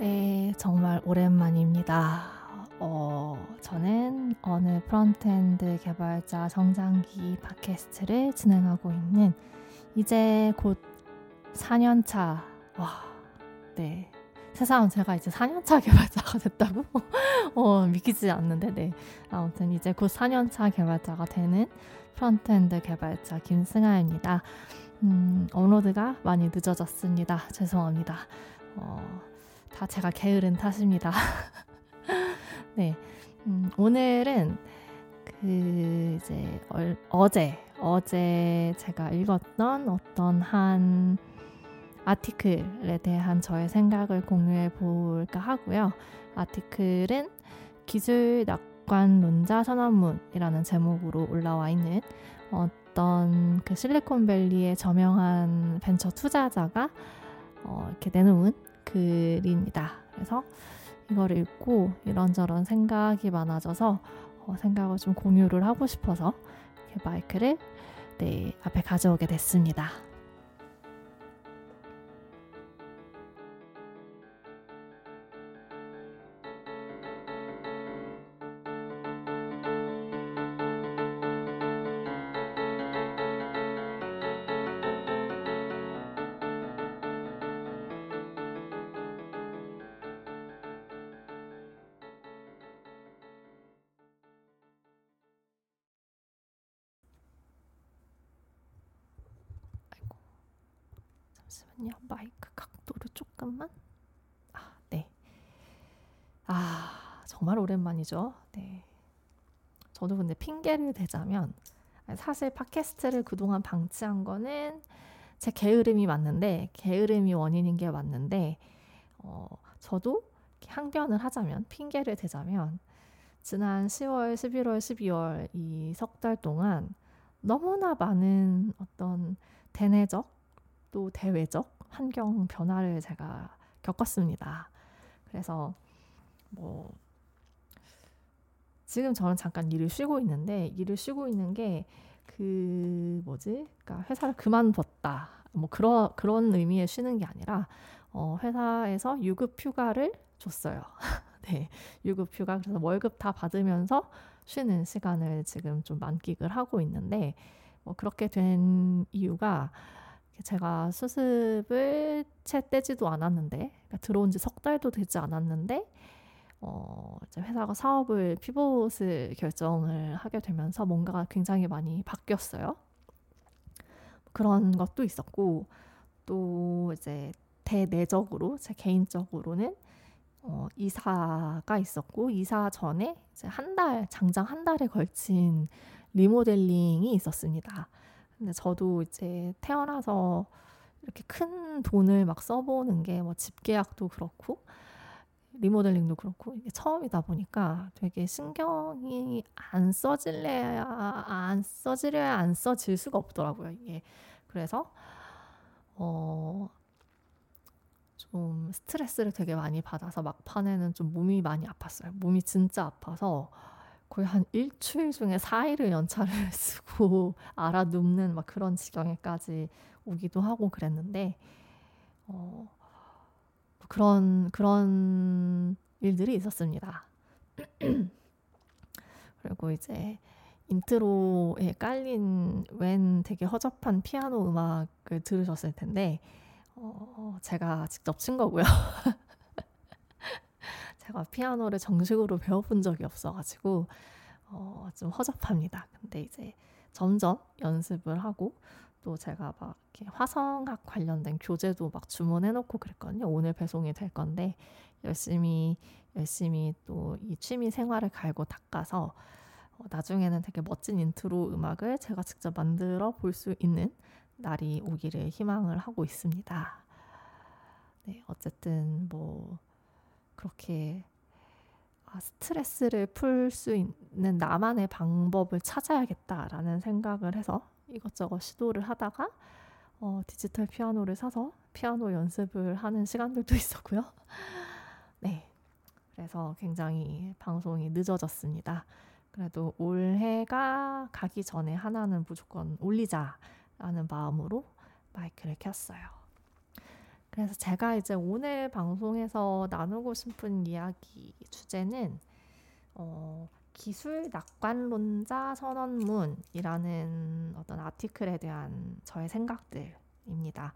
네, 정말 오랜만입니다. 어, 저는 어느 frontend 개발자 성장기 팟캐스트를 진행하고 있는 이제 곧 4년차, 와, 네. 세상 제가 이제 4년차 개발자가 됐다고? 어, 믿기지 않는데, 네. 아무튼 이제 곧 4년차 개발자가 되는 frontend 개발자 김승아입니다. 음, 업로드가 많이 늦어졌습니다. 죄송합니다. 어, 다 제가 게으른 탓입니다. 네. 음, 오늘은 그 이제 얼, 어제 어제 제가 읽었던 어떤 한 아티클에 대한 저의 생각을 공유해 볼까 하고요. 아티클은 기술 낙관론자 선언문이라는 제목으로 올라와 있는 어떤 그 실리콘밸리의 저명한 벤처 투자자가 어, 이렇게 내놓은 글입니다. 그래서 이거를 읽고 이런저런 생각이 많아져서 어, 생각을 좀 공유를 하고 싶어서 마이크를 네, 앞에 가져오게 됐습니다. 오랜만이죠. 네. 저도 근데 핑계를 대자면 사실 팟캐스트를 그동안 방치한 거는 제 게으름이 맞는데 게으름이 원인인 게 맞는데 어, 저도 항변을 하자면 핑계를 대자면 지난 10월, 11월, 12월 이 석 달 동안 너무나 많은 어떤 대내적 또 대외적 환경 변화를 제가 겪었습니다. 그래서 뭐 지금 저는 잠깐 일을 쉬고 있는데 일을 쉬고 있는 게 그 뭐지? 그러니까 회사를 그만뒀다. 뭐 그런 그런 의미의 쉬는 게 아니라 어, 회사에서 유급 휴가를 줬어요. 네, 유급 휴가 그래서 월급 다 받으면서 쉬는 시간을 지금 좀 만끽을 하고 있는데 뭐 그렇게 된 이유가 제가 수습을 채 떼지도 않았는데 그러니까 들어온 지 석 달도 되지 않았는데 어, 이제 회사가 사업을 피봇을 결정을 하게 되면서 뭔가가 굉장히 많이 바뀌었어요. 그런 것도 있었고 또 이제 대내적으로 제 개인적으로는 어, 이사가 있었고 이사 전에 이제 한 달 장장 한 달에 걸친 리모델링이 있었습니다. 근데 저도 이제 태어나서 이렇게 큰 돈을 막 써보는 게 뭐 집 계약도 그렇고 리모델링도 그렇고 이게 처음이다 보니까 되게 신경이 안 써질래야 안 써지려야 안 써질 수가 없더라고요 이게 그래서 어. 좀 스트레스를 되게 많이 받아서 막판에는 좀 몸이 많이 아팠어요. 몸이 진짜 아파서 거의 한 일주일 중에 4일을 연차를 쓰고 앓아눕는 막 그런 지경에까지 오기도 하고 그랬는데 어, 그런 그런 일들이 있었습니다. 그리고 이제 인트로에 깔린 웬 되게 허접한 피아노 음악을 들으셨을 텐데 어, 제가 직접 친 거고요. 제가 피아노를 정식으로 배워본 적이 없어가지고 어, 좀 허접합니다. 근데 이제 점점 연습을 하고 또 제가 막 이렇게 화성학 관련된 교재도 막 주문해놓고 그랬거든요. 오늘 배송이 될 건데 열심히 열심히 또 이 취미 생활을 갈고 닦아서 어, 나중에는 되게 멋진 인트로 음악을 제가 직접 만들어 볼 수 있는 날이 오기를 희망을 하고 있습니다. 네, 어쨌든 뭐 그렇게 아, 스트레스를 풀 수 있는 나만의 방법을 찾아야겠다라는 생각을 해서 이것저것 시도를 하다가 어, 디지털 피아노를 사서 피아노 연습을 하는 시간들도 있었고요. 네. 그래서 굉장히 방송이 늦어졌습니다. 그래도 올해가 가기 전에 하나는 무조건 올리자라는 마음으로 마이크를 켰어요. 그래서 제가 이제 오늘 방송에서 나누고 싶은 이야기 주제는 어, 기술 낙관론자 선언문이라는 어떤 아티클에 대한 저의 생각들입니다.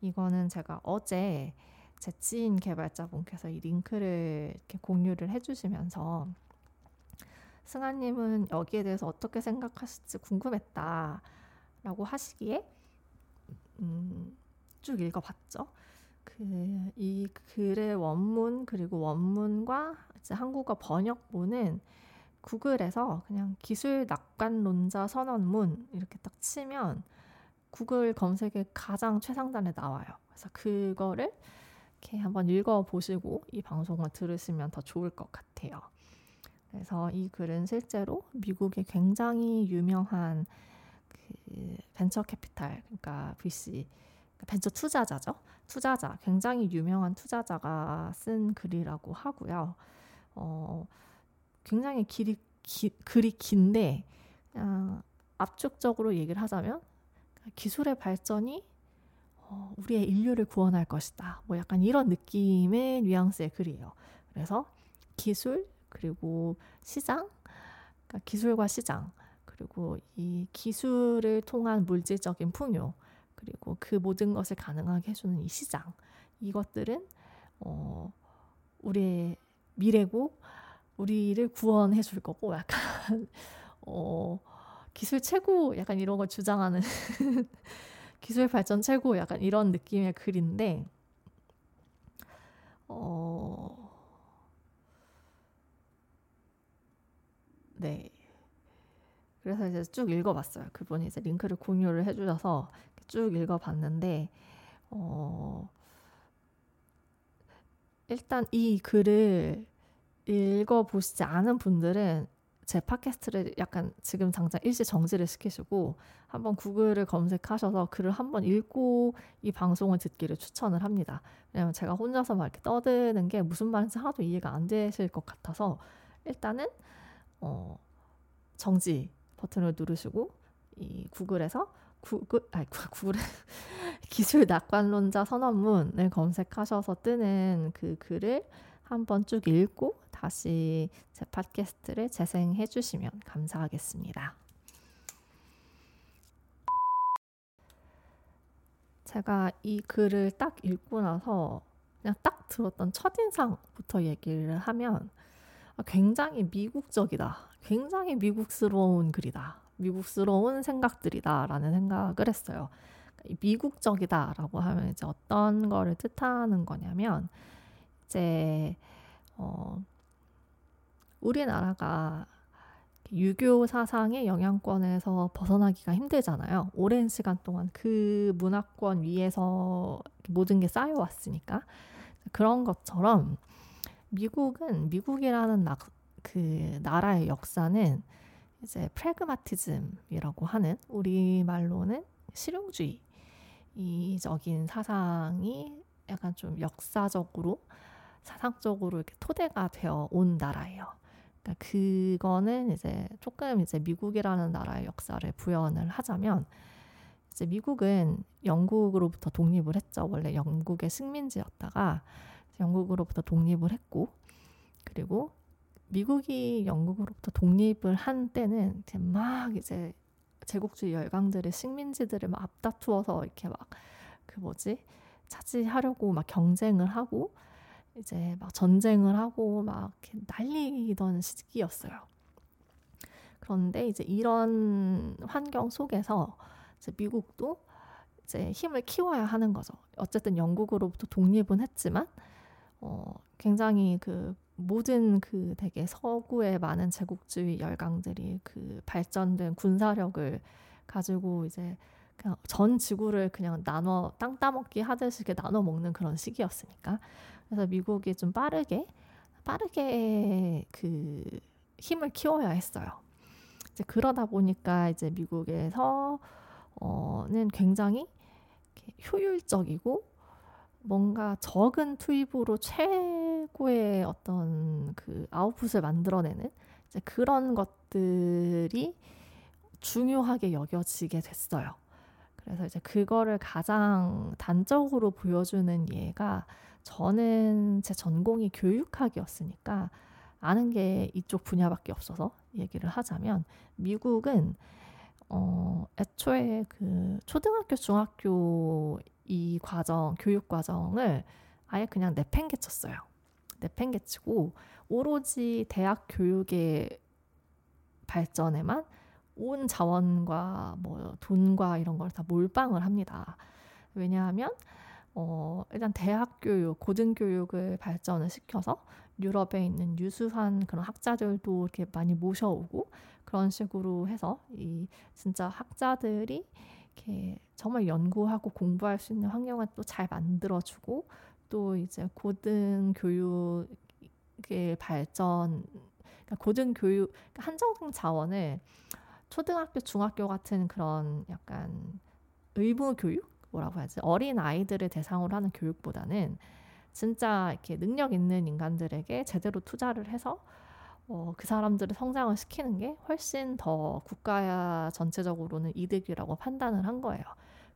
이거는 제가 어제 제 지인 개발자분께서 이 링크를 이렇게 공유를 해주시면서 승아님은 여기에 대해서 어떻게 생각하실지 궁금했다라고 하시기에 음, 쭉 읽어봤죠. 그 이 글의 원문 그리고 원문과 이제 한국어 번역본은 구글에서 그냥 기술 낙관론자 선언문 이렇게 딱 치면 구글 검색에 가장 최상단에 나와요. 그래서 그거를 이렇게 한번 읽어보시고 이 방송을 들으시면 더 좋을 것 같아요. 그래서 이 글은 실제로 미국의 굉장히 유명한 그 벤처 캐피탈, 그러니까 VC, 그러니까 벤처 투자자죠. 투자자, 굉장히 유명한 투자자가 쓴 글이라고 하고요. 어, 굉장히 길이, 기, 글이 긴데, 어, 압축적으로 얘기를 하자면, 기술의 발전이 어, 우리의 인류를 구원할 것이다. 뭐 약간 이런 느낌의 뉘앙스의 글이에요. 그래서 기술 그리고 시장, 그러니까 기술과 시장 그리고 이 기술을 통한 물질적인 풍요 그리고 그 모든 것을 가능하게 해주는 이 시장 이것들은 어, 우리의 미래고 우리를 구원해 줄 거고 약간 어, 기술 최고 약간 이런 걸 주장하는 기술 발전 최고 약간 이런 느낌의 글인데 어 네. 그래서 이제 쭉 읽어봤어요. 그분이 이제 링크를 공유를 해주셔서 쭉 읽어봤는데, 어, 일단 이 글을 읽어보시지 않은 분들은 제 팟캐스트를 약간 지금 당장 일시 정지를 시키시고 한번 구글을 검색하셔서 글을 한번 읽고 이 방송을 듣기를 추천을 합니다. 왜냐면 제가 혼자서 막 이렇게 떠드는 게 무슨 말인지 하나도 이해가 안 되실 것 같아서 일단은 어 정지 버튼을 누르시고 이 구글에서 구글 아니 구글 기술 낙관론자 선언문을 검색하셔서 뜨는 그 글을 한번 쭉 읽고 다시 제 팟캐스트를 재생해 주시면 감사하겠습니다. 제가 이 글을 딱 읽고 나서 그냥 딱 들었던 첫인상부터 얘기를 하면 굉장히 미국적이다. 굉장히 미국스러운 글이다. 미국스러운 생각들이다 라는 생각을 했어요. 미국적이다 라고 하면 이제 어떤 거를 뜻하는 거냐면 이제 어 우리나라가 유교 사상의 영향권에서 벗어나기가 힘들잖아요. 오랜 시간 동안 그 문화권 위에서 모든 게 쌓여왔으니까 그런 것처럼 미국은 미국이라는 나, 그 나라의 역사는 이제 프레그마티즘이라고 하는 우리 말로는 실용주의적인 사상이 약간 좀 역사적으로 사상적으로 이렇게 토대가 되어 온 나라예요. 그러니까 그거는 이제 조금 이제 미국이라는 나라의 역사를 부연을 하자면 이제 미국은 영국으로부터 독립을 했죠. 원래 영국의 식민지였다가 영국으로부터 독립을 했고 그리고 미국이 영국으로부터 독립을 한 때는 이제 막 이제 제국주의 열강들의 식민지들을 막 앞다투어서 이렇게 막 그 뭐지 차지하려고 막 경쟁을 하고 이제 막 전쟁을 하고 막 난리던 시기였어요. 그런데 이제 이런 환경 속에서 이제 미국도 이제 힘을 키워야 하는 거죠. 어쨌든 영국으로부터 독립은 했지만 어 굉장히 그 모든 그 되게 서구의 많은 제국주의 열강들이 그 발전된 군사력을 가지고 이제 그냥 전 지구를 그냥 나눠 땅 따먹기 하듯이 나눠 먹는 그런 시기였으니까 그래서 미국이 좀 빠르게 빠르게 그 힘을 키워야 했어요. 이제 그러다 보니까 이제 미국에서 어는 굉장히 효율적이고 뭔가 적은 투입으로 최고의 어떤 그 아웃풋을 만들어내는 이제 그런 것들이 중요하게 여겨지게 됐어요. 그래서 이제 그거를 가장 단적으로 보여주는 예가 저는 제 전공이 교육학이었으니까 아는 게 이쪽 분야밖에 없어서 얘기를 하자면 미국은 어 애초에 그 초등학교 중학교 이 과정 교육 과정을 아예 그냥 내팽개쳤어요. 내팽개치고 오로지 대학 교육의 발전에만 온 자원과 뭐 돈과 이런 걸 다 몰빵을 합니다. 왜냐하면 어, 일단 대학 교육, 고등 교육을 발전을 시켜서 유럽에 있는 유수한 그런 학자들도 이렇게 많이 모셔오고 그런 식으로 해서 이 진짜 학자들이 이렇게 정말 연구하고 공부할 수 있는 환경을 또 잘 만들어주고 또 이제 고등 교육의 발전, 그러니까 고등 교육 그러니까 한정된 자원을 초등학교, 중학교 같은 그런 약간 의무 교육 뭐라고 하지 어린 아이들을 대상으로 하는 교육보다는 진짜 이렇게 능력 있는 인간들에게 제대로 투자를 해서 어, 그 사람들을 성장을 시키는 게 훨씬 더 국가 전체적으로는 이득이라고 판단을 한 거예요.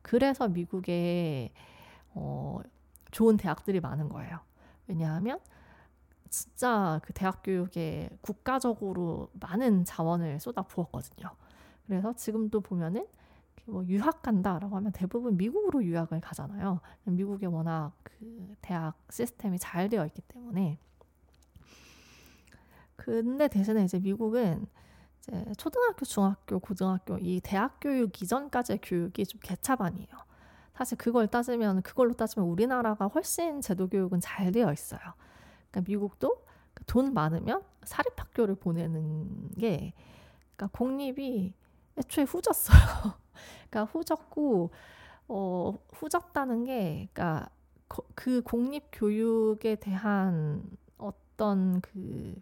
그래서 미국에 어, 좋은 대학들이 많은 거예요. 왜냐하면 진짜 그 대학 교육에 국가적으로 많은 자원을 쏟아 부었거든요. 그래서 지금도 보면은 뭐 유학 간다라고 하면 대부분 미국으로 유학을 가잖아요. 미국에 워낙 그 대학 시스템이 잘 되어 있기 때문에. 근데 대신에 이제 미국은 이제 초등학교, 중학교, 고등학교 이 대학 교육 이전까지의 교육이 좀 개차반이에요. 사실 그걸 따지면 그걸로 따지면 우리나라가 훨씬 제도 교육은 잘 되어 있어요. 그러니까 미국도 돈 많으면 사립학교를 보내는 게 그러니까 공립이 애초에 후졌어요. 그러니까 후졌고 어 후졌다는 게 그러니까 거, 그 공립 교육에 대한 어떤 그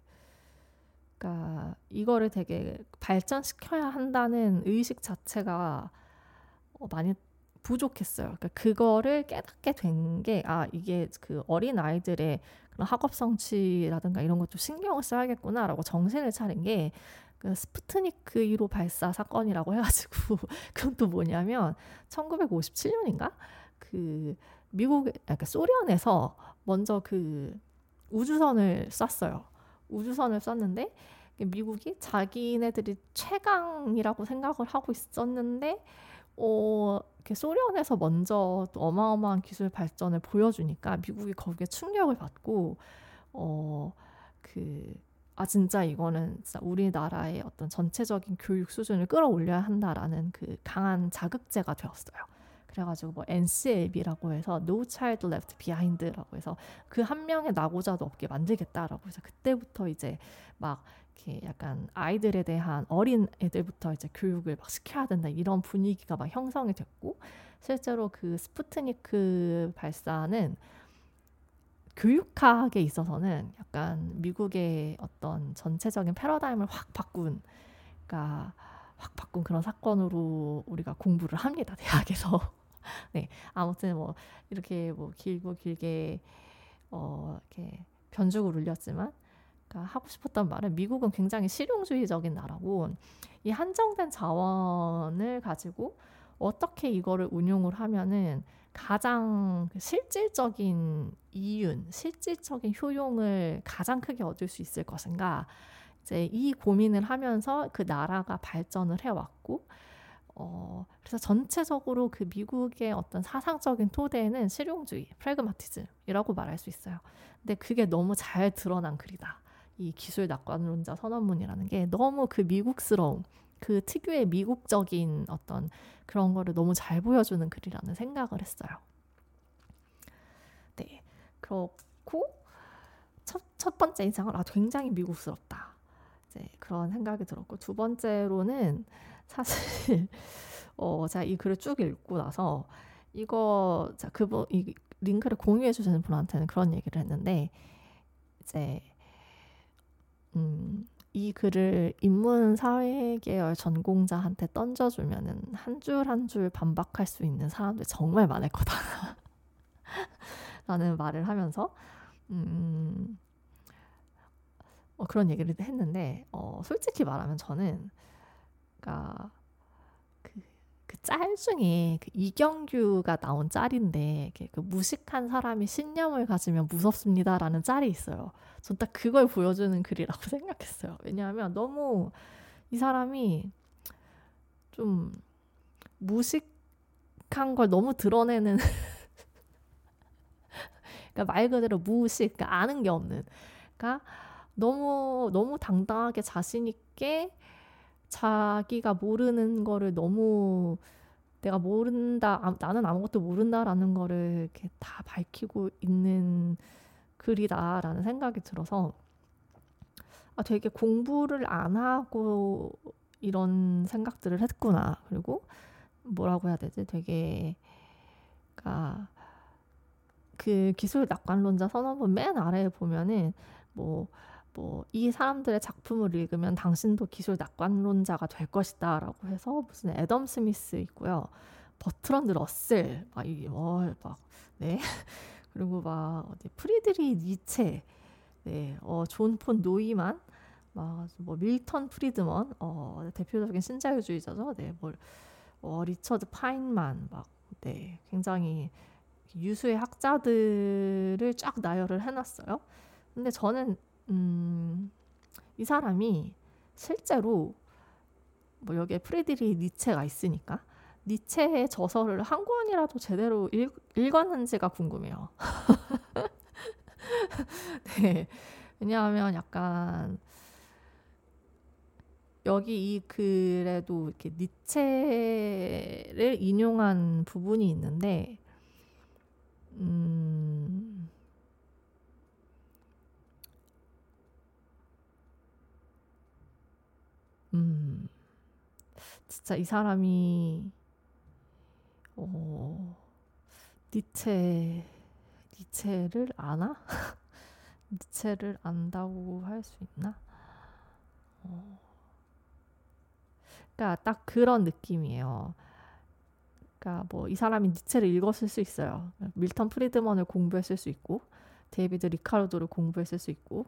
그러니까 이거를 되게 발전시켜야 한다는 의식 자체가 어, 많이 부족했어요. 그러니까 그거를 깨닫게 된 게 아 이게 그 어린 아이들의 그런 학업 성취라든가 이런 것도 신경을 써야겠구나라고 정신을 차린 게 그 스푸트니크 1호 발사 사건이라고 해가지고 그건 또 뭐냐면 1957년인가 그 미국 그러니까 소련에서 먼저 그 우주선을 쐈어요. 우주선을 쐈는데 미국이 자기네들이 최강이라고 생각을 하고 있었는데 어, 이렇게 소련에서 먼저 또 어마어마한 기술 발전을 보여주니까 미국이 거기에 충격을 받고 어, 그 아 진짜 이거는 진짜 우리나라의 어떤 전체적인 교육 수준을 끌어올려야 한다라는 그 강한 자극제가 되었어요. 그래가지고 뭐 NCLB라고 해서 No Child Left Behind라고 해서 그 한 명의 낙오자도 없게 만들겠다라고 해서 그때부터 이제 막 이렇게 약간 아이들에 대한 어린 애들부터 이제 교육을 막 시켜야 된다 이런 분위기가 막 형성이 됐고 실제로 그 스푸트니크 발사는 교육학에 있어서는 약간 미국의 어떤 전체적인 패러다임을 확 바꾼, 그러니까 확 바꾼 그런 사건으로 우리가 공부를 합니다 대학에서. 네, 아무튼 뭐 이렇게 뭐 길고 길게 어 이렇게 변죽을 울렸지만, 그러니까 하고 싶었던 말은 미국은 굉장히 실용주의적인 나라고 이 한정된 자원을 가지고 어떻게 이거를 운용을 하면은 가장 그 실질적인 이윤, 실질적인 효용을 가장 크게 얻을 수 있을 것인가? 이제 이 고민을 하면서 그 나라가 발전을 해왔고, 어, 그래서 전체적으로 그 미국의 어떤 사상적인 토대는 실용주의, 프레그마티즘이라고 말할 수 있어요. 근데 그게 너무 잘 드러난 글이다. 이 기술 낙관론자 선언문이라는 게 너무 그 미국스러움, 그 특유의 미국적인 어떤 그런 거를 너무 잘 보여주는 글이라는 생각을 했어요. 네. 그렇고 첫, 첫 번째 인상은 아, 굉장히 미국스럽다. 이제 그런 생각이 들었고 두 번째로는 사실 어, 제가 이 글을 쭉 읽고 나서 이거 자 그분 이 링크를 공유해 주시는 분한테는 그런 얘기를 했는데 이제 음, 이 글을 인문 사회 계열 전공자한테 던져주면은 한 줄 한 줄 반박할 수 있는 사람들 정말 많을 거다. 라는 말을 하면서 음, 어, 그런 얘기를 했는데 어, 솔직히 말하면 저는 그러니까 그그짤 중에 그 이경규가 나온 짤인데 그 무식한 사람이 신념을 가지면 무섭습니다라는 짤이 있어요. 전 딱 그걸 보여주는 글이라고 생각했어요. 왜냐하면 너무 이 사람이 좀 무식한 걸 너무 드러내는 그러니까 말 그대로 무식, 그러니까 아는 게 없는. 그러니까 너무 너무 당당하게 자신 있게 자기가 모르는 거를 너무 내가 모른다, 아, 나는 아무것도 모른다라는 거를 이렇게 다 밝히고 있는 글이다라는 생각이 들어서 아, 되게 공부를 안 하고 이런 생각들을 했구나. 그리고 뭐라고 해야 되지? 되게, 그러니까 그 기술 낙관론자 선언문 맨 아래에 보면은 뭐, 뭐, 이 사람들의 작품을 읽으면 당신도 기술 낙관론자가 될 것이다. 라고 해서 무슨 애덤 스미스 있고요. 버트런드 러셀, 막, 이, 어, 막, 네. 그리고 막, 어디, 프리드리히 니체, 네, 어, 존 폰 노이만, 막, 뭐, 밀턴 프리드먼, 어, 대표적인 신자유주의자죠. 네, 뭐, 어, 리처드 파인만, 막, 네, 굉장히 유수의 학자들을 쫙 나열을 해놨어요. 근데 저는 음, 이 사람이 실제로 뭐 여기에 프리드리히 니체가 있으니까 니체의 저서를 한 권이라도 제대로 읽, 읽었는지가 궁금해요. 네. 왜냐하면 약간 여기 이 글에도 이렇게 니체를 인용한 부분이 있는데 음, 음, 진짜 이 사람이, 어, 니체, 니체를 아나? 니체를 안다고 할 수 있나? 어, 그러니까 딱 그런 느낌이에요. 그러니까 뭐 이 사람이 니체를 읽었을 수 있어요. 밀턴 프리드먼을 공부했을 수 있고 데이비드 리카르도를 공부했을 수 있고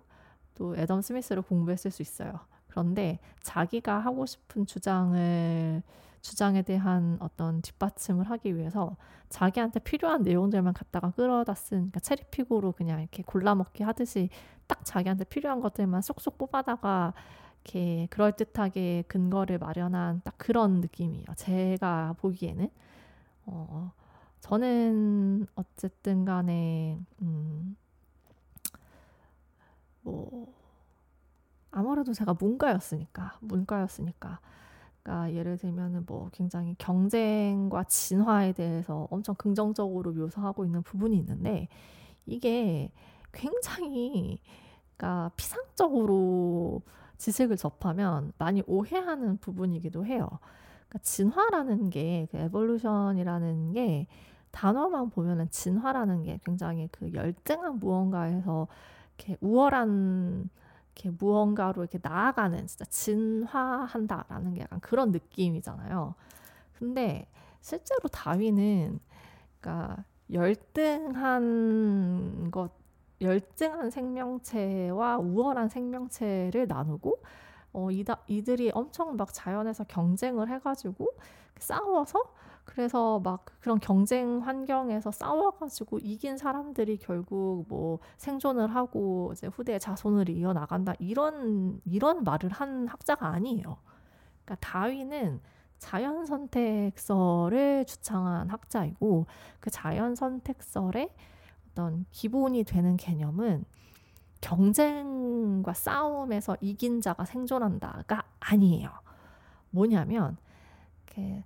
또 애덤 스미스를 공부했을 수 있어요. 그런데 자기가 하고 싶은 주장을 주장에 대한 어떤 뒷받침을 하기 위해서 자기한테 필요한 내용들만 갖다가 끌어다 쓴 그러니까 체리픽으로 그냥 이렇게 골라 먹기 하듯이 딱 자기한테 필요한 것들만 쏙쏙 뽑아다가 이렇게 그럴듯하게 근거를 마련한 딱 그런 느낌이에요. 제가 보기에는 어, 저는 어쨌든 간에 음, 뭐 아무래도 제가 문과였으니까 문과였으니까 그러니까 예를 들면은 뭐 굉장히 경쟁과 진화에 대해서 엄청 긍정적으로 묘사하고 있는 부분이 있는데 이게 굉장히 그러니까 피상적으로 지식을 접하면 많이 오해하는 부분이기도 해요. 그러니까 진화라는 게, 그 에볼루션이라는 게 단어만 보면은 진화라는 게 굉장히 그 열등한 무언가에서 이렇게 우월한 이렇게 무언가로 이렇게 나아가는 진짜 진화한다라는 게 약간 그런 느낌이잖아요. 근데 실제로 다윈은 그러니까 열등한 것 열등한 생명체와 우월한 생명체를 나누고 어, 이다, 이들이 엄청 막 자연에서 경쟁을 해가지고 싸워서 그래서 막 그런 경쟁 환경에서 싸워가지고 이긴 사람들이 결국 뭐 생존을 하고 이제 후대의 자손을 이어나간다 이런 이런 말을 한 학자가 아니에요. 그러니까 다윈은 자연 선택설을 주창한 학자이고 그 자연 선택설의 어떤 기본이 되는 개념은 경쟁과 싸움에서 이긴 자가 생존한다가 아니에요. 뭐냐면 이렇게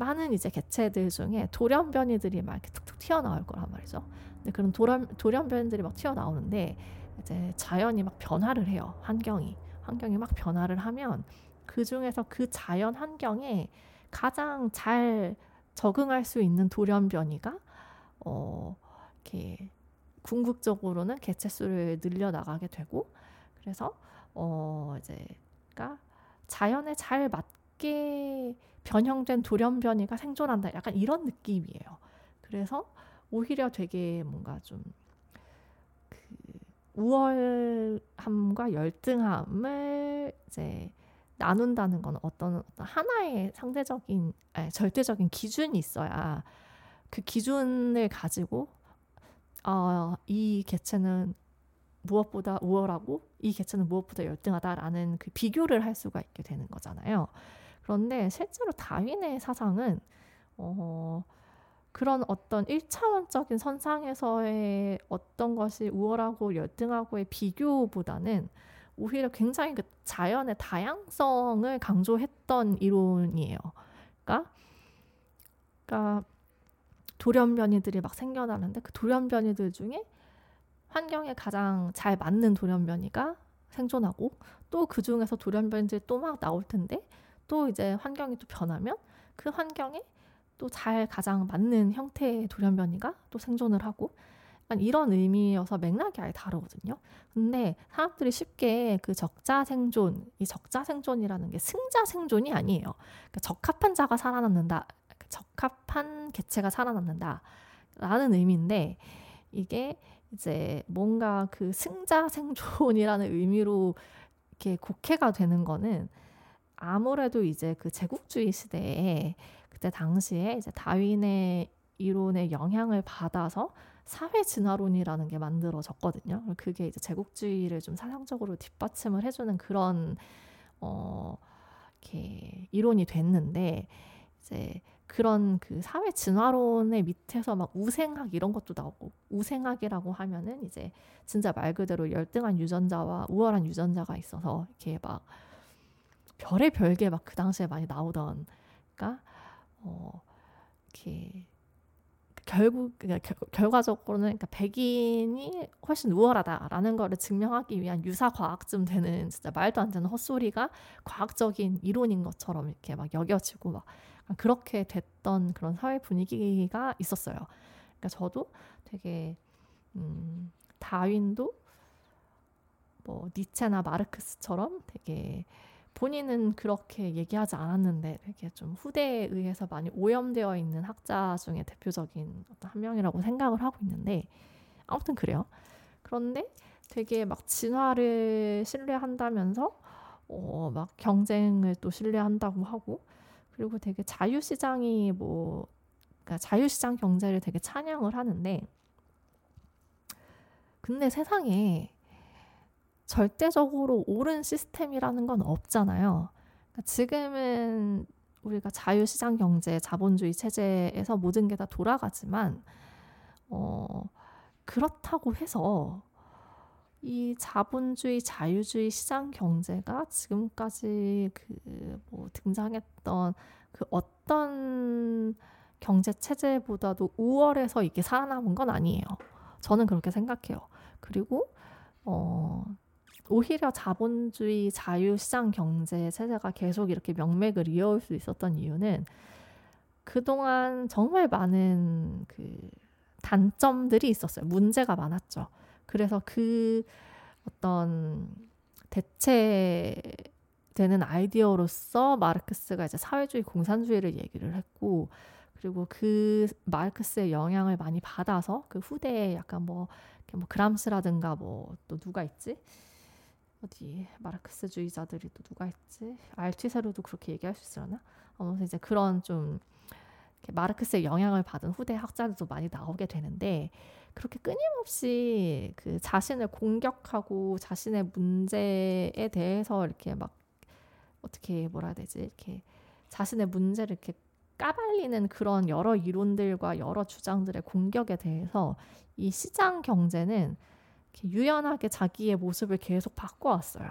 많은 이제 개체들 중에 돌연변이들이 막 이렇게 툭툭 튀어나올 거란 말이죠. 근데 그런 돌연, 돌연변이들이 막 튀어나오는데 이제 자연이 막 변화를 해요. 환경이 환경이 막 변화를 하면 그 중에서 그 자연 환경에 가장 잘 적응할 수 있는 돌연변이가 어 이렇게 궁극적으로는 개체 수를 늘려 나가게 되고 그래서 어 이제 가 자연에 잘 맞게 변형된 돌연변이가 생존한다. 약간 이런 느낌이에요. 그래서 오히려 되게 뭔가 좀 그 우월함과 열등함을 이제 나눈다는 건 어떤, 어떤 하나의 상대적인 아니, 절대적인 기준이 있어야 그 기준을 가지고 어, 이 개체는 무엇보다 우월하고 이 개체는 무엇보다 열등하다라는 그 비교를 할 수가 있게 되는 거잖아요. 그런데 실제로 다윈의 사상은 어, 그런 어떤 1차원적인 선상에서의 어떤 것이 우월하고 열등하고의 비교보다는 오히려 굉장히 그 자연의 다양성을 강조했던 이론이에요. 그러니까, 그러니까 돌연변이들이 막 생겨나는데 그 돌연변이들 중에 환경에 가장 잘 맞는 돌연변이가 생존하고 또 그 중에서 돌연변이들이 또 막 나올 텐데 또 이제 환경이 또 변하면 그 환경에 또 잘 가장 맞는 형태의 돌연변이가 또 생존을 하고 이런 의미여서 맥락이 아예 다르거든요. 근데 사람들이 쉽게 그 적자 생존, 이 적자 생존이라는 게 승자 생존이 아니에요. 그러니까 적합한 자가 살아남는다. 적합한 개체가 살아남는다. 라는 의미인데 이게 이제 뭔가 그 승자 생존이라는 의미로 이렇게 곡해가 되는 거는 아무래도 이제 그 제국주의 시대에 그때 당시에 이제 다윈의 이론의 영향을 받아서 사회 진화론이라는 게 만들어졌거든요. 그게 이제 제국주의를 좀 사상적으로 뒷받침을 해주는 그런 어 이렇게 이론이 됐는데 이제 그런 그 사회 진화론의 밑에서 막 우생학 이런 것도 나오고 우생학이라고 하면은 이제 진짜 말 그대로 열등한 유전자와 우월한 유전자가 있어서 이렇게 막 별의 별게 막 그 당시에 많이 나오던 그러니까 어 이렇게 결국 그러니까 결 과적으로는 그러니까 백인이 훨씬 우월하다라는 거를 증명하기 위한 유사 과학쯤 되는 진짜 말도 안 되는 헛소리가 과학적인 이론인 것처럼 이렇게 막 여겨지고 막 그렇게 됐던 그런 사회 분위기가 있었어요. 그러니까 저도 되게 음, 다윈도 뭐 니체나 마르크스처럼 되게 본인은 그렇게 얘기하지 않았는데 되게 좀 후대에 의해서 많이 오염되어 있는 학자 중에 대표적인 어떤 한 명이라고 생각을 하고 있는데 아무튼 그래요. 그런데 되게 막 진화를 신뢰한다면서 어, 막 경쟁을 또 신뢰한다고 하고 그리고 되게 자유시장이 뭐 그러니까 자유시장 경제를 되게 찬양을 하는데 근데 세상에 절대적으로 옳은 시스템이라는 건 없잖아요. 그러니까 지금은 우리가 자유시장 경제, 자본주의 체제에서 모든 게 다 돌아가지만, 어, 그렇다고 해서 이 자본주의, 자유주의 시장 경제가 지금까지 그 뭐 등장했던 그 어떤 경제 체제보다도 우월해서 이게 살아남은 건 아니에요. 저는 그렇게 생각해요. 그리고 어 오히려 자본주의 자유시장 경제 체제가 계속 이렇게 명맥을 이어올 수 있었던 이유는 그동안 정말 많은 그 단점들이 있었어요. 문제가 많았죠. 그래서 그 어떤 대체되는 아이디어로서 마르크스가 이제 사회주의 공산주의를 얘기를 했고 그리고 그 마르크스의 영향을 많이 받아서 그 후대에 약간 뭐, 뭐 그람스라든가 뭐 또 누가 있지? 어디 마르크스주의자들이 또 누가 있지? 알티세로도 그렇게 얘기할 수 있으려나? 아무튼 이제 그런 좀 마르크스의 영향을 받은 후대 학자들도 많이 나오게 되는데 그렇게 끊임없이 그 자신을 공격하고 자신의 문제에 대해서 이렇게 막 어떻게 뭐라 해야 되지 이렇게 자신의 문제를 이렇게 까발리는 그런 여러 이론들과 여러 주장들의 공격에 대해서 이 시장 경제는 유연하게 자기의 모습을 계속 바꿔왔어요.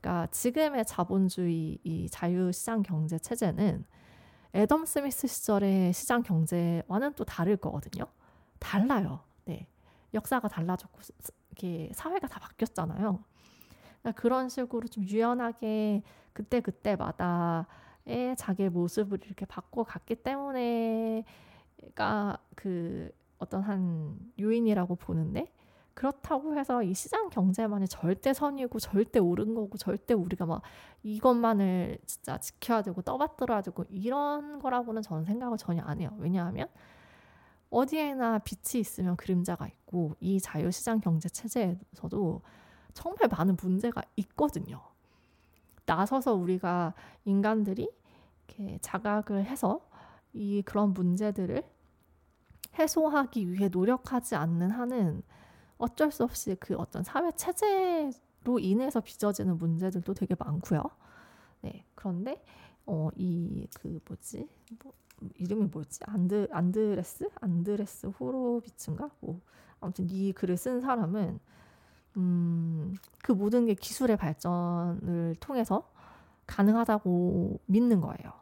그러니까 지금의 자본주의 이 자유시장 경제 체제는 애덤 스미스 시절의 시장 경제와는 또 다를 거거든요. 달라요. 네. 역사가 달라졌고 이게 사회가 다 바뀌었잖아요. 그러니까 그런 식으로 좀 유연하게 그때 그때마다의 자기의 모습을 이렇게 바꿔 갔기 때문에가 그 어떤 한 요인이라고 보는데 그렇다고 해서 이 시장 경제만이 절대 선이고 절대 옳은 거고 절대 우리가 막 이것만을 진짜 지켜야 되고 떠받들어야 되고 이런 거라고는 저는 생각을 전혀 안 해요. 왜냐하면 어디에나 빛이 있으면 그림자가 있고 이 자유시장 경제 체제에서도 정말 많은 문제가 있거든요. 나서서 우리가 인간들이 이렇게 자각을 해서 이 그런 문제들을 해소하기 위해 노력하지 않는 한은 어쩔 수 없이 그 어떤 사회 체제로 인해서 빚어지는 문제들도 되게 많고요. 네, 그런데 어, 이 그 뭐지? 뭐, 이름이 뭐였지? 안드 안드레스 안드레스 호로비츠인가? 뭐 아무튼 이 글을 쓴 사람은 음, 그 모든 게 기술의 발전을 통해서 가능하다고 믿는 거예요.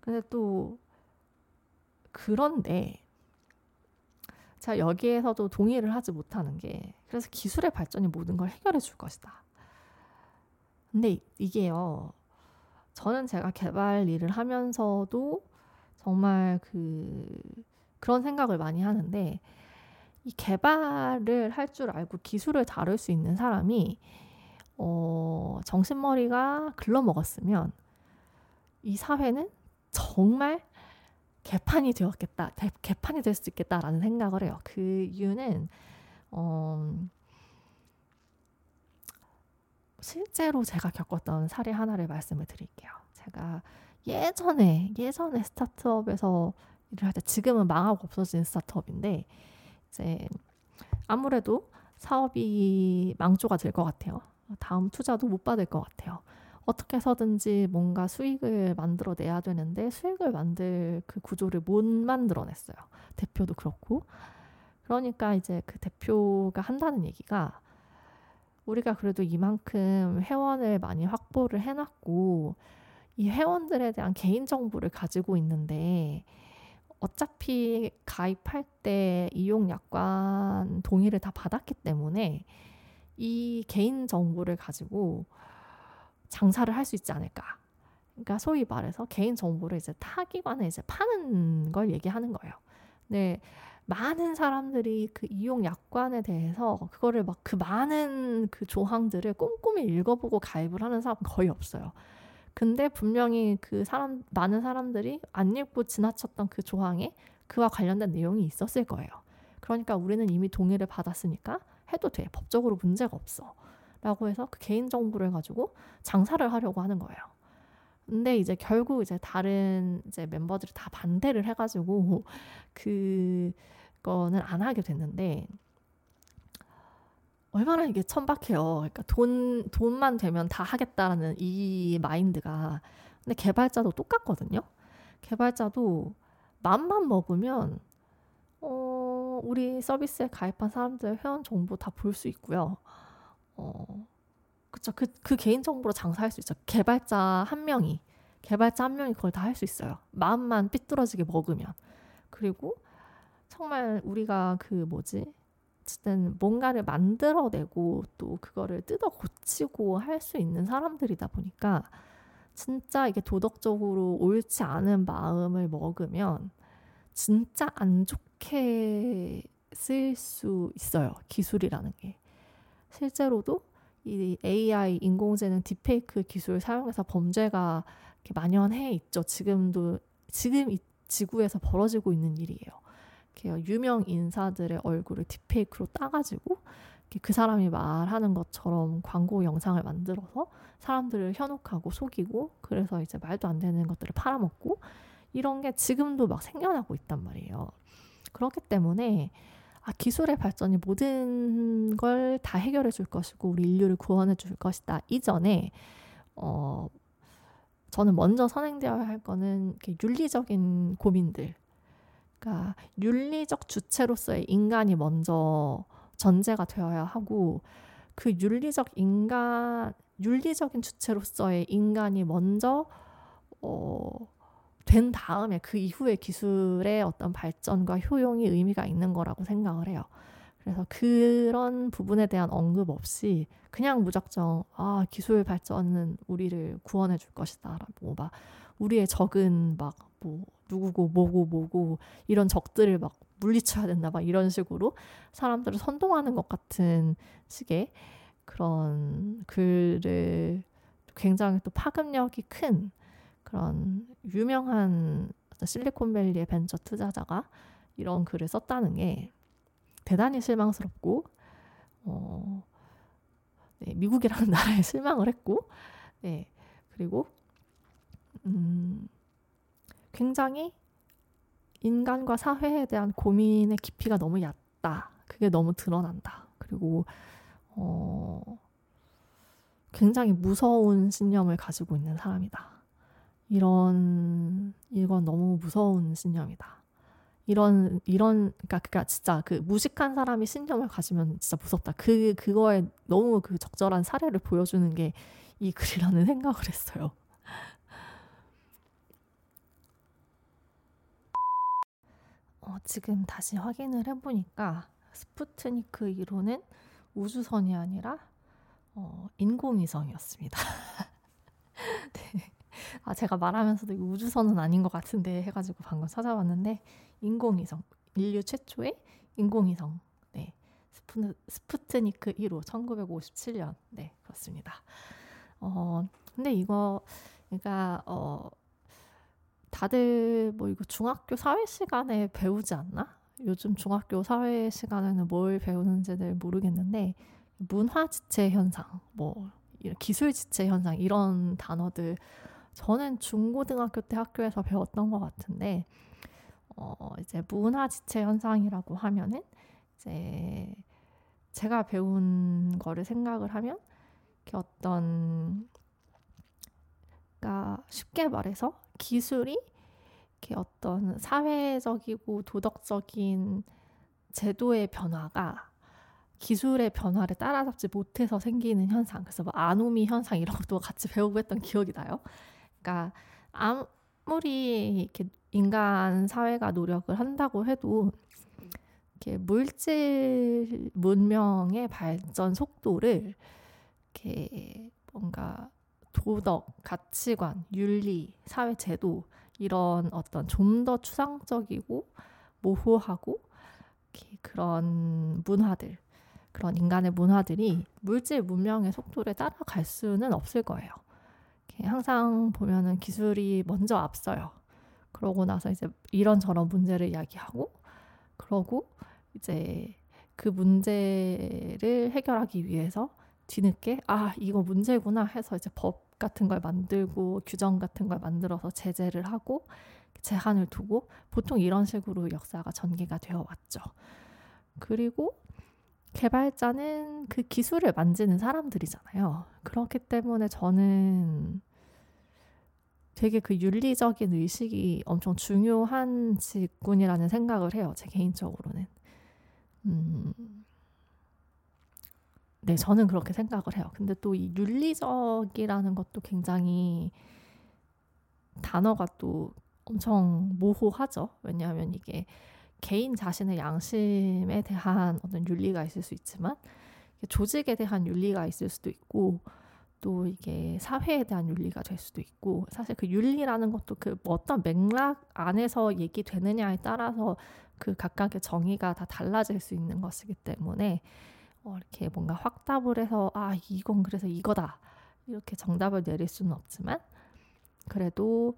근데 또 그런데 자 여기에서도 동의를 하지 못하는 게 그래서 기술의 발전이 모든 걸 해결해 줄 것이다. 근데 이게요. 저는 제가 개발 일을 하면서도 정말 그 그런 생각을 많이 하는데 이 개발을 할 줄 알고 기술을 다룰 수 있는 사람이 어, 정신머리가 글러먹었으면 이 사회는 정말 개판이 되었겠다, 개 판이 될 수 있겠다라는 생각을 해요. 그 이유는 어, 실제로 제가 겪었던 사례 하나를 말씀을 드릴게요. 제가 예전에 예전에 스타트업에서 일을 할 때 지금은 망하고 없어진 스타트업인데 이제 아무래도 사업이 망조가 될 것 같아요. 다음 투자도 못 받을 것 같아요. 어떻게 해서든지 뭔가 수익을 만들어내야 되는데 수익을 만들 그 구조를 못 만들어냈어요. 대표도 그렇고. 그러니까 이제 그 대표가 한다는 얘기가 우리가 그래도 이만큼 회원을 많이 확보를 해놨고 이 회원들에 대한 개인 정보를 가지고 있는데 어차피 가입할 때 이용 약관 동의를 다 받았기 때문에 이 개인 정보를 가지고 장사를 할 수 있지 않을까. 그러니까 소위 말해서 개인 정보를 이제 타 기관에 이제 파는 걸 얘기하는 거예요. 네. 많은 사람들이 그 이용 약관에 대해서 그거를 막 그 많은 그 조항들을 꼼꼼히 읽어보고 가입을 하는 사람 거의 없어요. 근데 분명히 그 사람 많은 사람들이 안 읽고 지나쳤던 그 조항에 그와 관련된 내용이 있었을 거예요. 그러니까 우리는 이미 동의를 받았으니까 해도 돼. 법적으로 문제가 없어. 라고 해서 그 개인 정보를 가지고 장사를 하려고 하는 거예요. 근데 이제 결국 이제 다른 이제 멤버들이 다 반대를 해가지고 그거는 안 하게 됐는데 얼마나 이게 천박해요. 그러니까 돈 돈만 되면 다 하겠다라는 이 마인드가. 근데 개발자도 똑같거든요. 개발자도 맘만 먹으면 어, 우리 서비스에 가입한 사람들 회원 정보 다 볼 수 있고요. 어, 그쵸. 그, 그 개인 정보로 장사할 수 있죠. 개발자 한 명이, 개발자 한 명이 그걸 다 할 수 있어요. 마음만 삐뚤어지게 먹으면. 그리고 정말 우리가 그 뭐지? 어쨌든 뭔가를 만들어내고 또 그거를 뜯어 고치고 할 수 있는 사람들이다 보니까 진짜 이게 도덕적으로 옳지 않은 마음을 먹으면 진짜 안 좋게 쓸수 있어요. 기술이라는 게. 실제로도 이 AI 인공지능 딥페이크 기술을 사용해서 범죄가 만연해 있죠. 지금도 지금 이 지구에서 벌어지고 있는 일이에요. 유명 인사들의 얼굴을 딥페이크로 따가지고 그 사람이 말하는 것처럼 광고 영상을 만들어서 사람들을 현혹하고 속이고 그래서 이제 말도 안 되는 것들을 팔아먹고 이런 게 지금도 막 생겨나고 있단 말이에요. 그렇기 때문에 아, 기술의 발전이 모든 걸 다 해결해 줄 것이고 우리 인류를 구원해 줄 것이다. 이전에 어 저는 먼저 선행되어야 할 거는 윤리적인 고민들 그러니까 윤리적 주체로서의 인간이 먼저 전제가 되어야 하고 그 윤리적 인간 윤리적인 주체로서의 인간이 먼저 어, 된 다음에 그 이후에 기술의 어떤 발전과 효용이 의미가 있는 거라고 생각을 해요. 그래서 그런 부분에 대한 언급 없이 그냥 무작정 아 기술 발전은 우리를 구원해 줄 것이다라고 막 우리의 적은 막 뭐 누구고 뭐고 뭐고 이런 적들을 막 물리쳐야 된다 막 이런 식으로 사람들을 선동하는 것 같은 식의 그런 글을 굉장히 또 파급력이 큰 그런 유명한 실리콘밸리의 벤처 투자자가 이런 글을 썼다는 게 대단히 실망스럽고 어, 네, 미국이라는 나라에 실망을 했고 예. 그리고 음, 굉장히 인간과 사회에 대한 고민의 깊이가 너무 얕다. 그게 너무 드러난다. 그리고 어, 굉장히 무서운 신념을 가지고 있는 사람이다. 이런 이건 너무 무서운 신념이다. 이런 이런 그러니까 그니까 진짜 그 무식한 사람이 신념을 가지면 진짜 무섭다. 그 그거에 너무 그 적절한 사례를 보여주는 게 이 글이라는 생각을 했어요. 어, 지금 다시 확인을 해보니까 스푸트니크 1호는 우주선이 아니라 어, 인공위성이었습니다. 네. 아, 제가 말하면서도 우주선은 아닌 것 같은데 해가지고 방금 찾아봤는데 인공위성 인류 최초의 인공위성 네 스푸, 스푸트니크 1호 1957년 네 그렇습니다. 어 근데 이거 그러니까 어 다들 뭐 이거 중학교 사회 시간에 배우지 않나? 요즘 중학교 사회 시간에는 뭘 배우는지를 모르겠는데 문화 지체 현상, 뭐 기술 지체 현상 이런 단어들 저는 중고등학교 때 학교에서 배웠던 것 같은데 어 이제 문화 지체 현상이라고 하면은 이제 제가 배운 거를 생각을 하면 어떤 그러니까 쉽게 말해서 기술이 이렇게 어떤 사회적이고 도덕적인 제도의 변화가 기술의 변화를 따라잡지 못해서 생기는 현상. 그래서 뭐 아노미 현상 이런 것도 같이 배우고 했던 기억이 나요. 그러니까 아무리 이렇게 인간 사회가 노력을 한다고 해도 이렇게 물질 문명의 발전 속도를 이렇게 뭔가 도덕, 가치관, 윤리, 사회 제도 이런 어떤 좀 더 추상적이고 모호하고 그런 문화들, 그런 인간의 문화들이 물질 문명의 속도를 따라갈 수는 없을 거예요. 항상 보면은 기술이 먼저 앞서요. 그러고 나서 이제 이런저런 문제를 이야기하고, 그러고 이제 그 문제를 해결하기 위해서 뒤늦게 아 이거 문제구나 해서 이제 법 같은 걸 만들고 규정 같은 걸 만들어서 제재를 하고 제한을 두고 보통 이런 식으로 역사가 전개가 되어 왔죠. 그리고 개발자는 그 기술을 만지는 사람들이잖아요. 그렇기 때문에 저는 되게 그 윤리적인 의식이 엄청 중요한 직군이라는 생각을 해요. 제 개인적으로는. 음, 네, 저는 그렇게 생각을 해요. 근데 또 이 윤리적이라는 것도 굉장히 단어가 또 엄청 모호하죠. 왜냐하면 이게 개인 자신의 양심에 대한 어떤 윤리가 있을 수 있지만 조직에 대한 윤리가 있을 수도 있고 또 이게 사회에 대한 윤리가 될 수도 있고 사실 그 윤리라는 것도 그 어떤 맥락 안에서 얘기되느냐에 따라서 그 각각의 정의가 다 달라질 수 있는 것이기 때문에 어, 이렇게 뭔가 확답을 해서 아 이건 그래서 이거다 이렇게 정답을 내릴 수는 없지만 그래도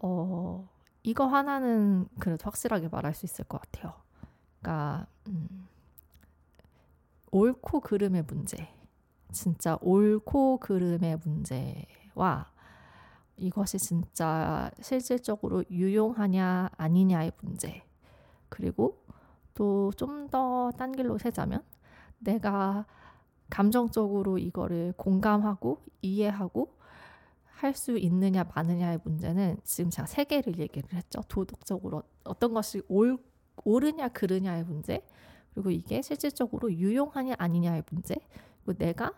어 이거 하나는 그래도 확실하게 말할 수 있을 것 같아요. 그러니까 음, 옳고 그름의 문제, 진짜 옳고 그름의 문제와 이것이 진짜 실질적으로 유용하냐 아니냐의 문제, 그리고 또 좀 더 딴 길로 세자면 내가 감정적으로 이거를 공감하고 이해하고 할 수 있느냐 마느냐의 문제는 지금 제가 세 개를 얘기를 했죠. 도덕적으로 어떤 것이 옳, 옳으냐 그르냐의 문제 그리고 이게 실질적으로 유용하냐 아니냐의 문제 내가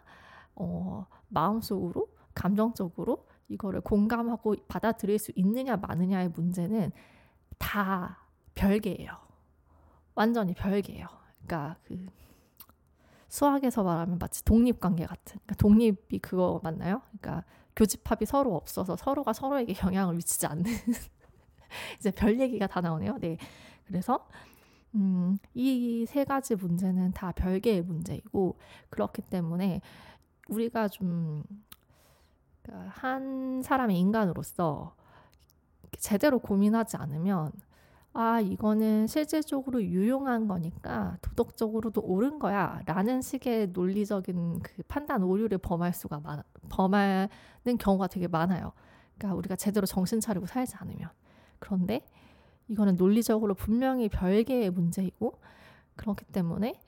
어, 마음속으로 감정적으로 이거를 공감하고 받아들일 수 있느냐 마느냐의 문제는 다 별개예요. 완전히 별개예요. 그러니까 그 수학에서 말하면 마치 독립관계 같은. 그러니까 독립이 그거 맞나요? 그러니까 교집합이 서로 없어서 서로가 서로에게 영향을 미치지 않는 이제 별 얘기가 다 나오네요. 네. 그래서 음, 이 세 가지 문제는 다 별개의 문제이고 그렇기 때문에 우리가 좀한 그러니까 사람의 인간으로서 제대로 고민하지 않으면 아, 이거는 실질적으로 유용한 거니까 도덕적으로도 옳은 거야. 라는 식의 논리적인 그 판단 오류를 범할 수가 많아, 범하는 경우가 되게 많아요. 그러니까 우리가 제대로 정신 차리고 살지 않으면. 그런데 이거는 논리적으로 분명히 별개의 문제이고, 그렇기 때문에,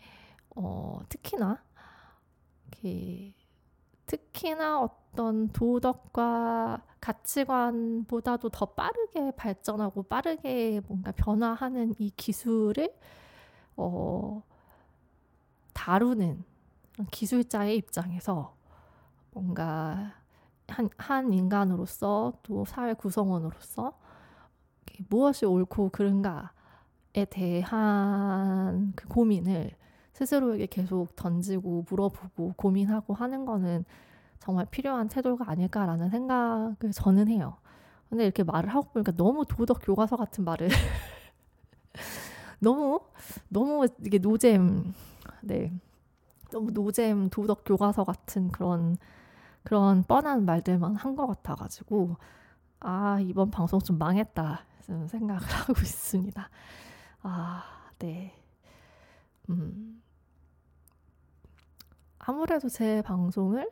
어, 특히나, 이렇게 특히나 어떤 도덕과 가치관보다도 더 빠르게 발전하고 빠르게 뭔가 변화하는 이 기술을 어, 다루는 기술자의 입장에서 뭔가 한, 한 인간으로서 또 사회 구성원으로서 무엇이 옳고 그른가에 대한 그 고민을 스스로에게 계속 던지고 물어보고 고민하고 하는 거는 정말 필요한 태도가 아닐까라는 생각을 저는 해요. 근데 이렇게 말을 하고 보니까 너무 도덕 교과서 같은 말을 너무 너무 이게 노잼 네 너무 노잼 도덕 교과서 같은 그런 그런 뻔한 말들만 한 것 같아가지고 아 이번 방송 좀 망했다 생각을 하고 있습니다. 아 네. 음. 아무래도 제 방송을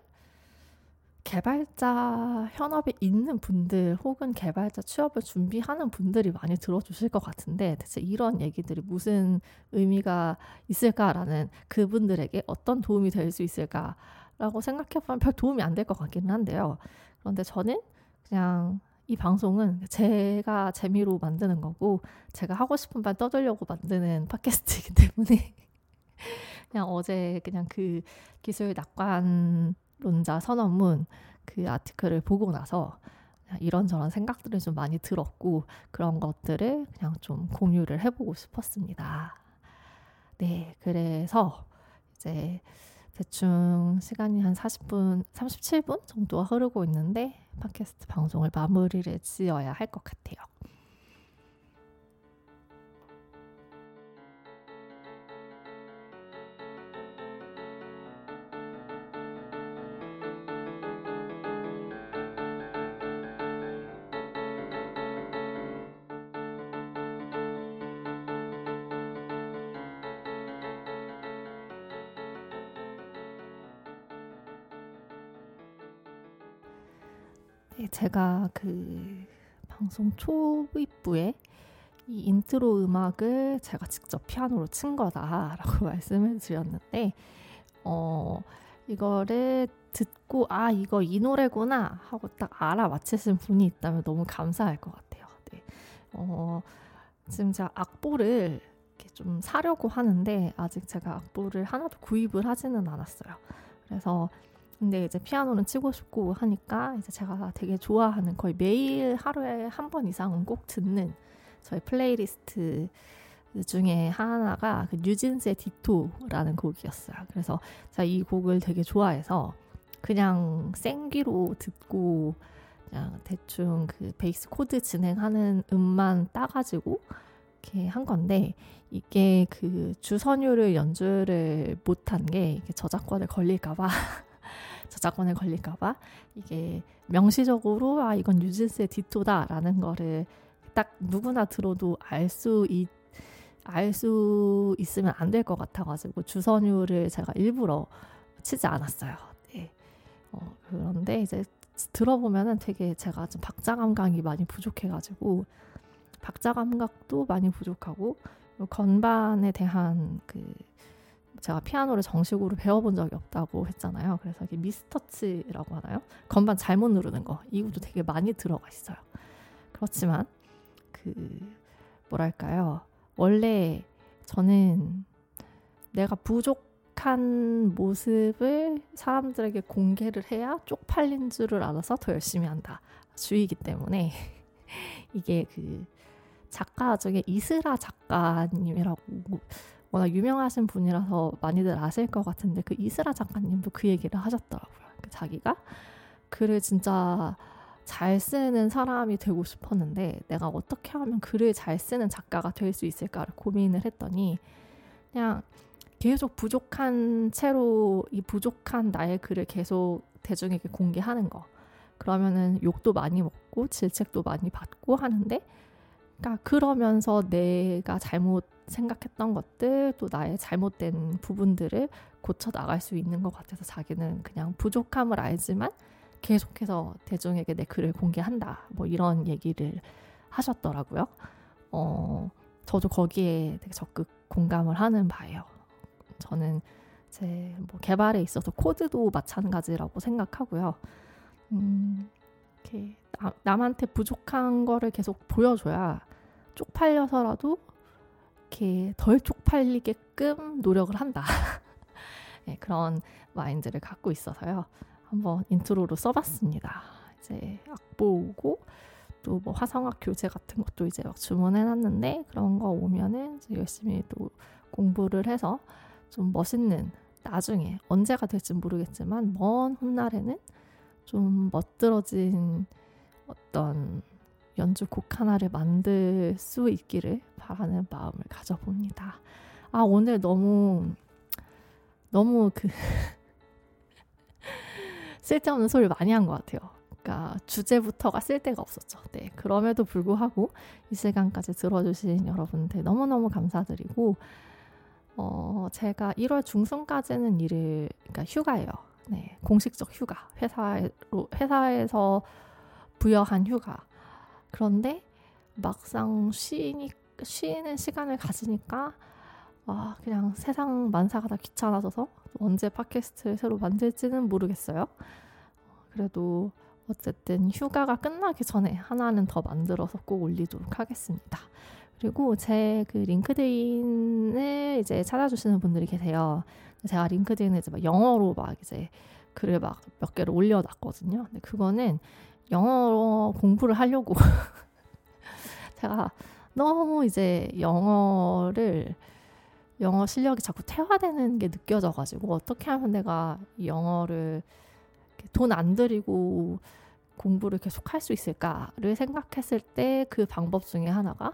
개발자 현업에 있는 분들 혹은 개발자 취업을 준비하는 분들이 많이 들어주실 것 같은데 대체 이런 얘기들이 무슨 의미가 있을까라는 그분들에게 어떤 도움이 될 수 있을까라고 생각해보면 별 도움이 안 될 것 같기는 한데요. 그런데 저는 그냥 이 방송은 제가 재미로 만드는 거고 제가 하고 싶은 말 떠들려고 만드는 팟캐스트이기 때문에 그냥 어제 그냥 그 기술 낙관론자 선언문 그 아티클을 보고 나서 이런저런 생각들을 좀 많이 들었고 그런 것들을 그냥 좀 공유를 해보고 싶었습니다. 네, 그래서 이제 대충 시간이 한 40분, 37분 정도가 흐르고 있는데 팟캐스트 방송을 마무리를 지어야 할 것 같아요. 제가 그 방송 초입부에 이 인트로 음악을 제가 직접 피아노로 친 거다라고 말씀을 드렸는데 어 이거를 듣고 아 이거 이 노래구나 하고 딱 알아맞히신 분이 있다면 너무 감사할 것 같아요. 네. 어 지금 제가 악보를 이렇게 좀 사려고 하는데 아직 제가 악보를 하나도 구입을 하지는 않았어요. 그래서 근데 이제 피아노는 치고 싶고 하니까 이제 제가 되게 좋아하는 거의 매일 하루에 한 번 이상은 꼭 듣는 저의 플레이리스트 중에 하나가 그 뉴진스의 Ditto라는 곡이었어요. 그래서 제가 이 곡을 되게 좋아해서 그냥 생귀로 듣고 그냥 대충 그 베이스 코드 진행하는 음만 따가지고 이렇게 한 건데 이게 그 주선율을 연주를 못한 게 저작권에 걸릴까봐 저작권에 걸릴까봐 이게 명시적으로 아 이건 뉴진스의 디토다라는 거를 딱 누구나 들어도 알 수 있. 알 수 있으면 안 될 것 같아가지고 주선율을 제가 일부러 치지 않았어요. 네. 어, 그런데 이제 들어보면은 되게 제가 좀 박자 감각이 많이 부족해가지고 박자 감각도 많이 부족하고 건반에 대한 그 제가 피아노를 정식으로 배워본 적이 없다고 했잖아요. 그래서 이게 미스터치라고 하나요? 건반 잘못 누르는 거 이것도 되게 많이 들어가 있어요. 그렇지만 그 뭐랄까요? 원래 저는 내가 부족한 모습을 사람들에게 공개를 해야 쪽팔린 줄을 알아서 더 열심히 한다 주의이기 때문에 이게 그 작가 중에 이스라 작가님이라고 워낙 유명하신 분이라서 많이들 아실 것 같은데 그 이스라 작가님도 그 얘기를 하셨더라고요. 그 자기가 글을 진짜 잘 쓰는 사람이 되고 싶었는데 내가 어떻게 하면 글을 잘 쓰는 작가가 될 수 있을까를 고민을 했더니 그냥 계속 부족한 채로 이 부족한 나의 글을 계속 대중에게 공개하는 거. 그러면은 욕도 많이 먹고 질책도 많이 받고 하는데 그러니까 그러면서 내가 잘못 생각했던 것들 또 나의 잘못된 부분들을 고쳐 나갈 수 있는 것 같아서 자기는 그냥 부족함을 알지만 계속해서 대중에게 내 글을 공개한다. 뭐 이런 얘기를 하셨더라고요. 어, 저도 거기에 되게 적극 공감을 하는 바예요. 저는 제 뭐 개발에 있어서 코드도 마찬가지라고 생각하고요. 음, 이렇게 나, 남한테 부족한 거를 계속 보여줘야 쪽팔려서라도 이렇게 덜 쪽팔리게끔 노력을 한다. 네, 그런 마인드를 갖고 있어서요. 한번 인트로로 써봤습니다. 이제 악보고 또 뭐 화성학 교재 같은 것도 이제 막 주문해놨는데 그런 거 오면은 열심히 또 공부를 해서 좀 멋있는 나중에 언제가 될지 모르겠지만 먼 훗날에는 좀 멋들어진 어떤 연주 곡 하나를 만들 수 있기를 바라는 마음을 가져봅니다. 아 오늘 너무 너무 그 쓸데없는 소리를 많이 한 것 같아요. 그러니까 주제부터가 쓸데가 없었죠. 네, 그럼에도 불구하고 이 시간까지 들어주신 여러분들 너무너무 감사드리고 어, 제가 1월 중순까지는 일을 그러니까 휴가예요. 네, 공식적 휴가. 회사로 회사에서 부여한 휴가. 그런데 막상 쉬니 쉬는 시간을 가지니까 아, 그냥 세상 만사가 다 귀찮아져서 언제 팟캐스트를 새로 만들지는 모르겠어요. 그래도 어쨌든 휴가가 끝나기 전에 하나는 더 만들어서 꼭 올리도록 하겠습니다. 그리고 제 그 링크드인을 이제 찾아주시는 분들이 계세요. 제가 링크드인에 이제 막 영어로 막 이제 글을 막 몇 개를 올려놨거든요. 근데 그거는 영어 공부를 하려고. 제가 너무 이제 영어를 영어 실력이 자꾸 퇴화되는 게 느껴져가지고 어떻게 하면 내가 영어를 돈 안 들이고 공부를 계속 할 수 있을까를 생각했을 때 그 방법 중에 하나가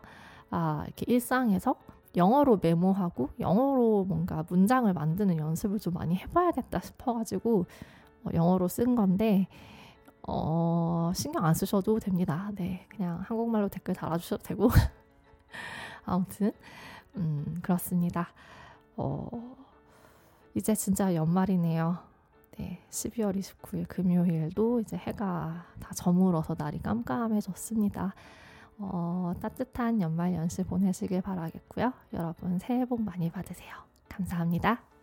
아 이렇게 일상에서 영어로 메모하고 영어로 뭔가 문장을 만드는 연습을 좀 많이 해봐야겠다 싶어가지고 어, 영어로 쓴 건데 어, 신경 안 쓰셔도 됩니다. 네, 그냥 한국말로 댓글 달아주셔도 되고 아무튼 음, 그렇습니다. 어, 이제 진짜 연말이네요. 네, 12월 29일 금요일도 이제 해가 다 저물어서 날이 깜깜해졌습니다. 어, 따뜻한 연말 연시 보내시길 바라겠고요. 여러분 새해 복 많이 받으세요. 감사합니다.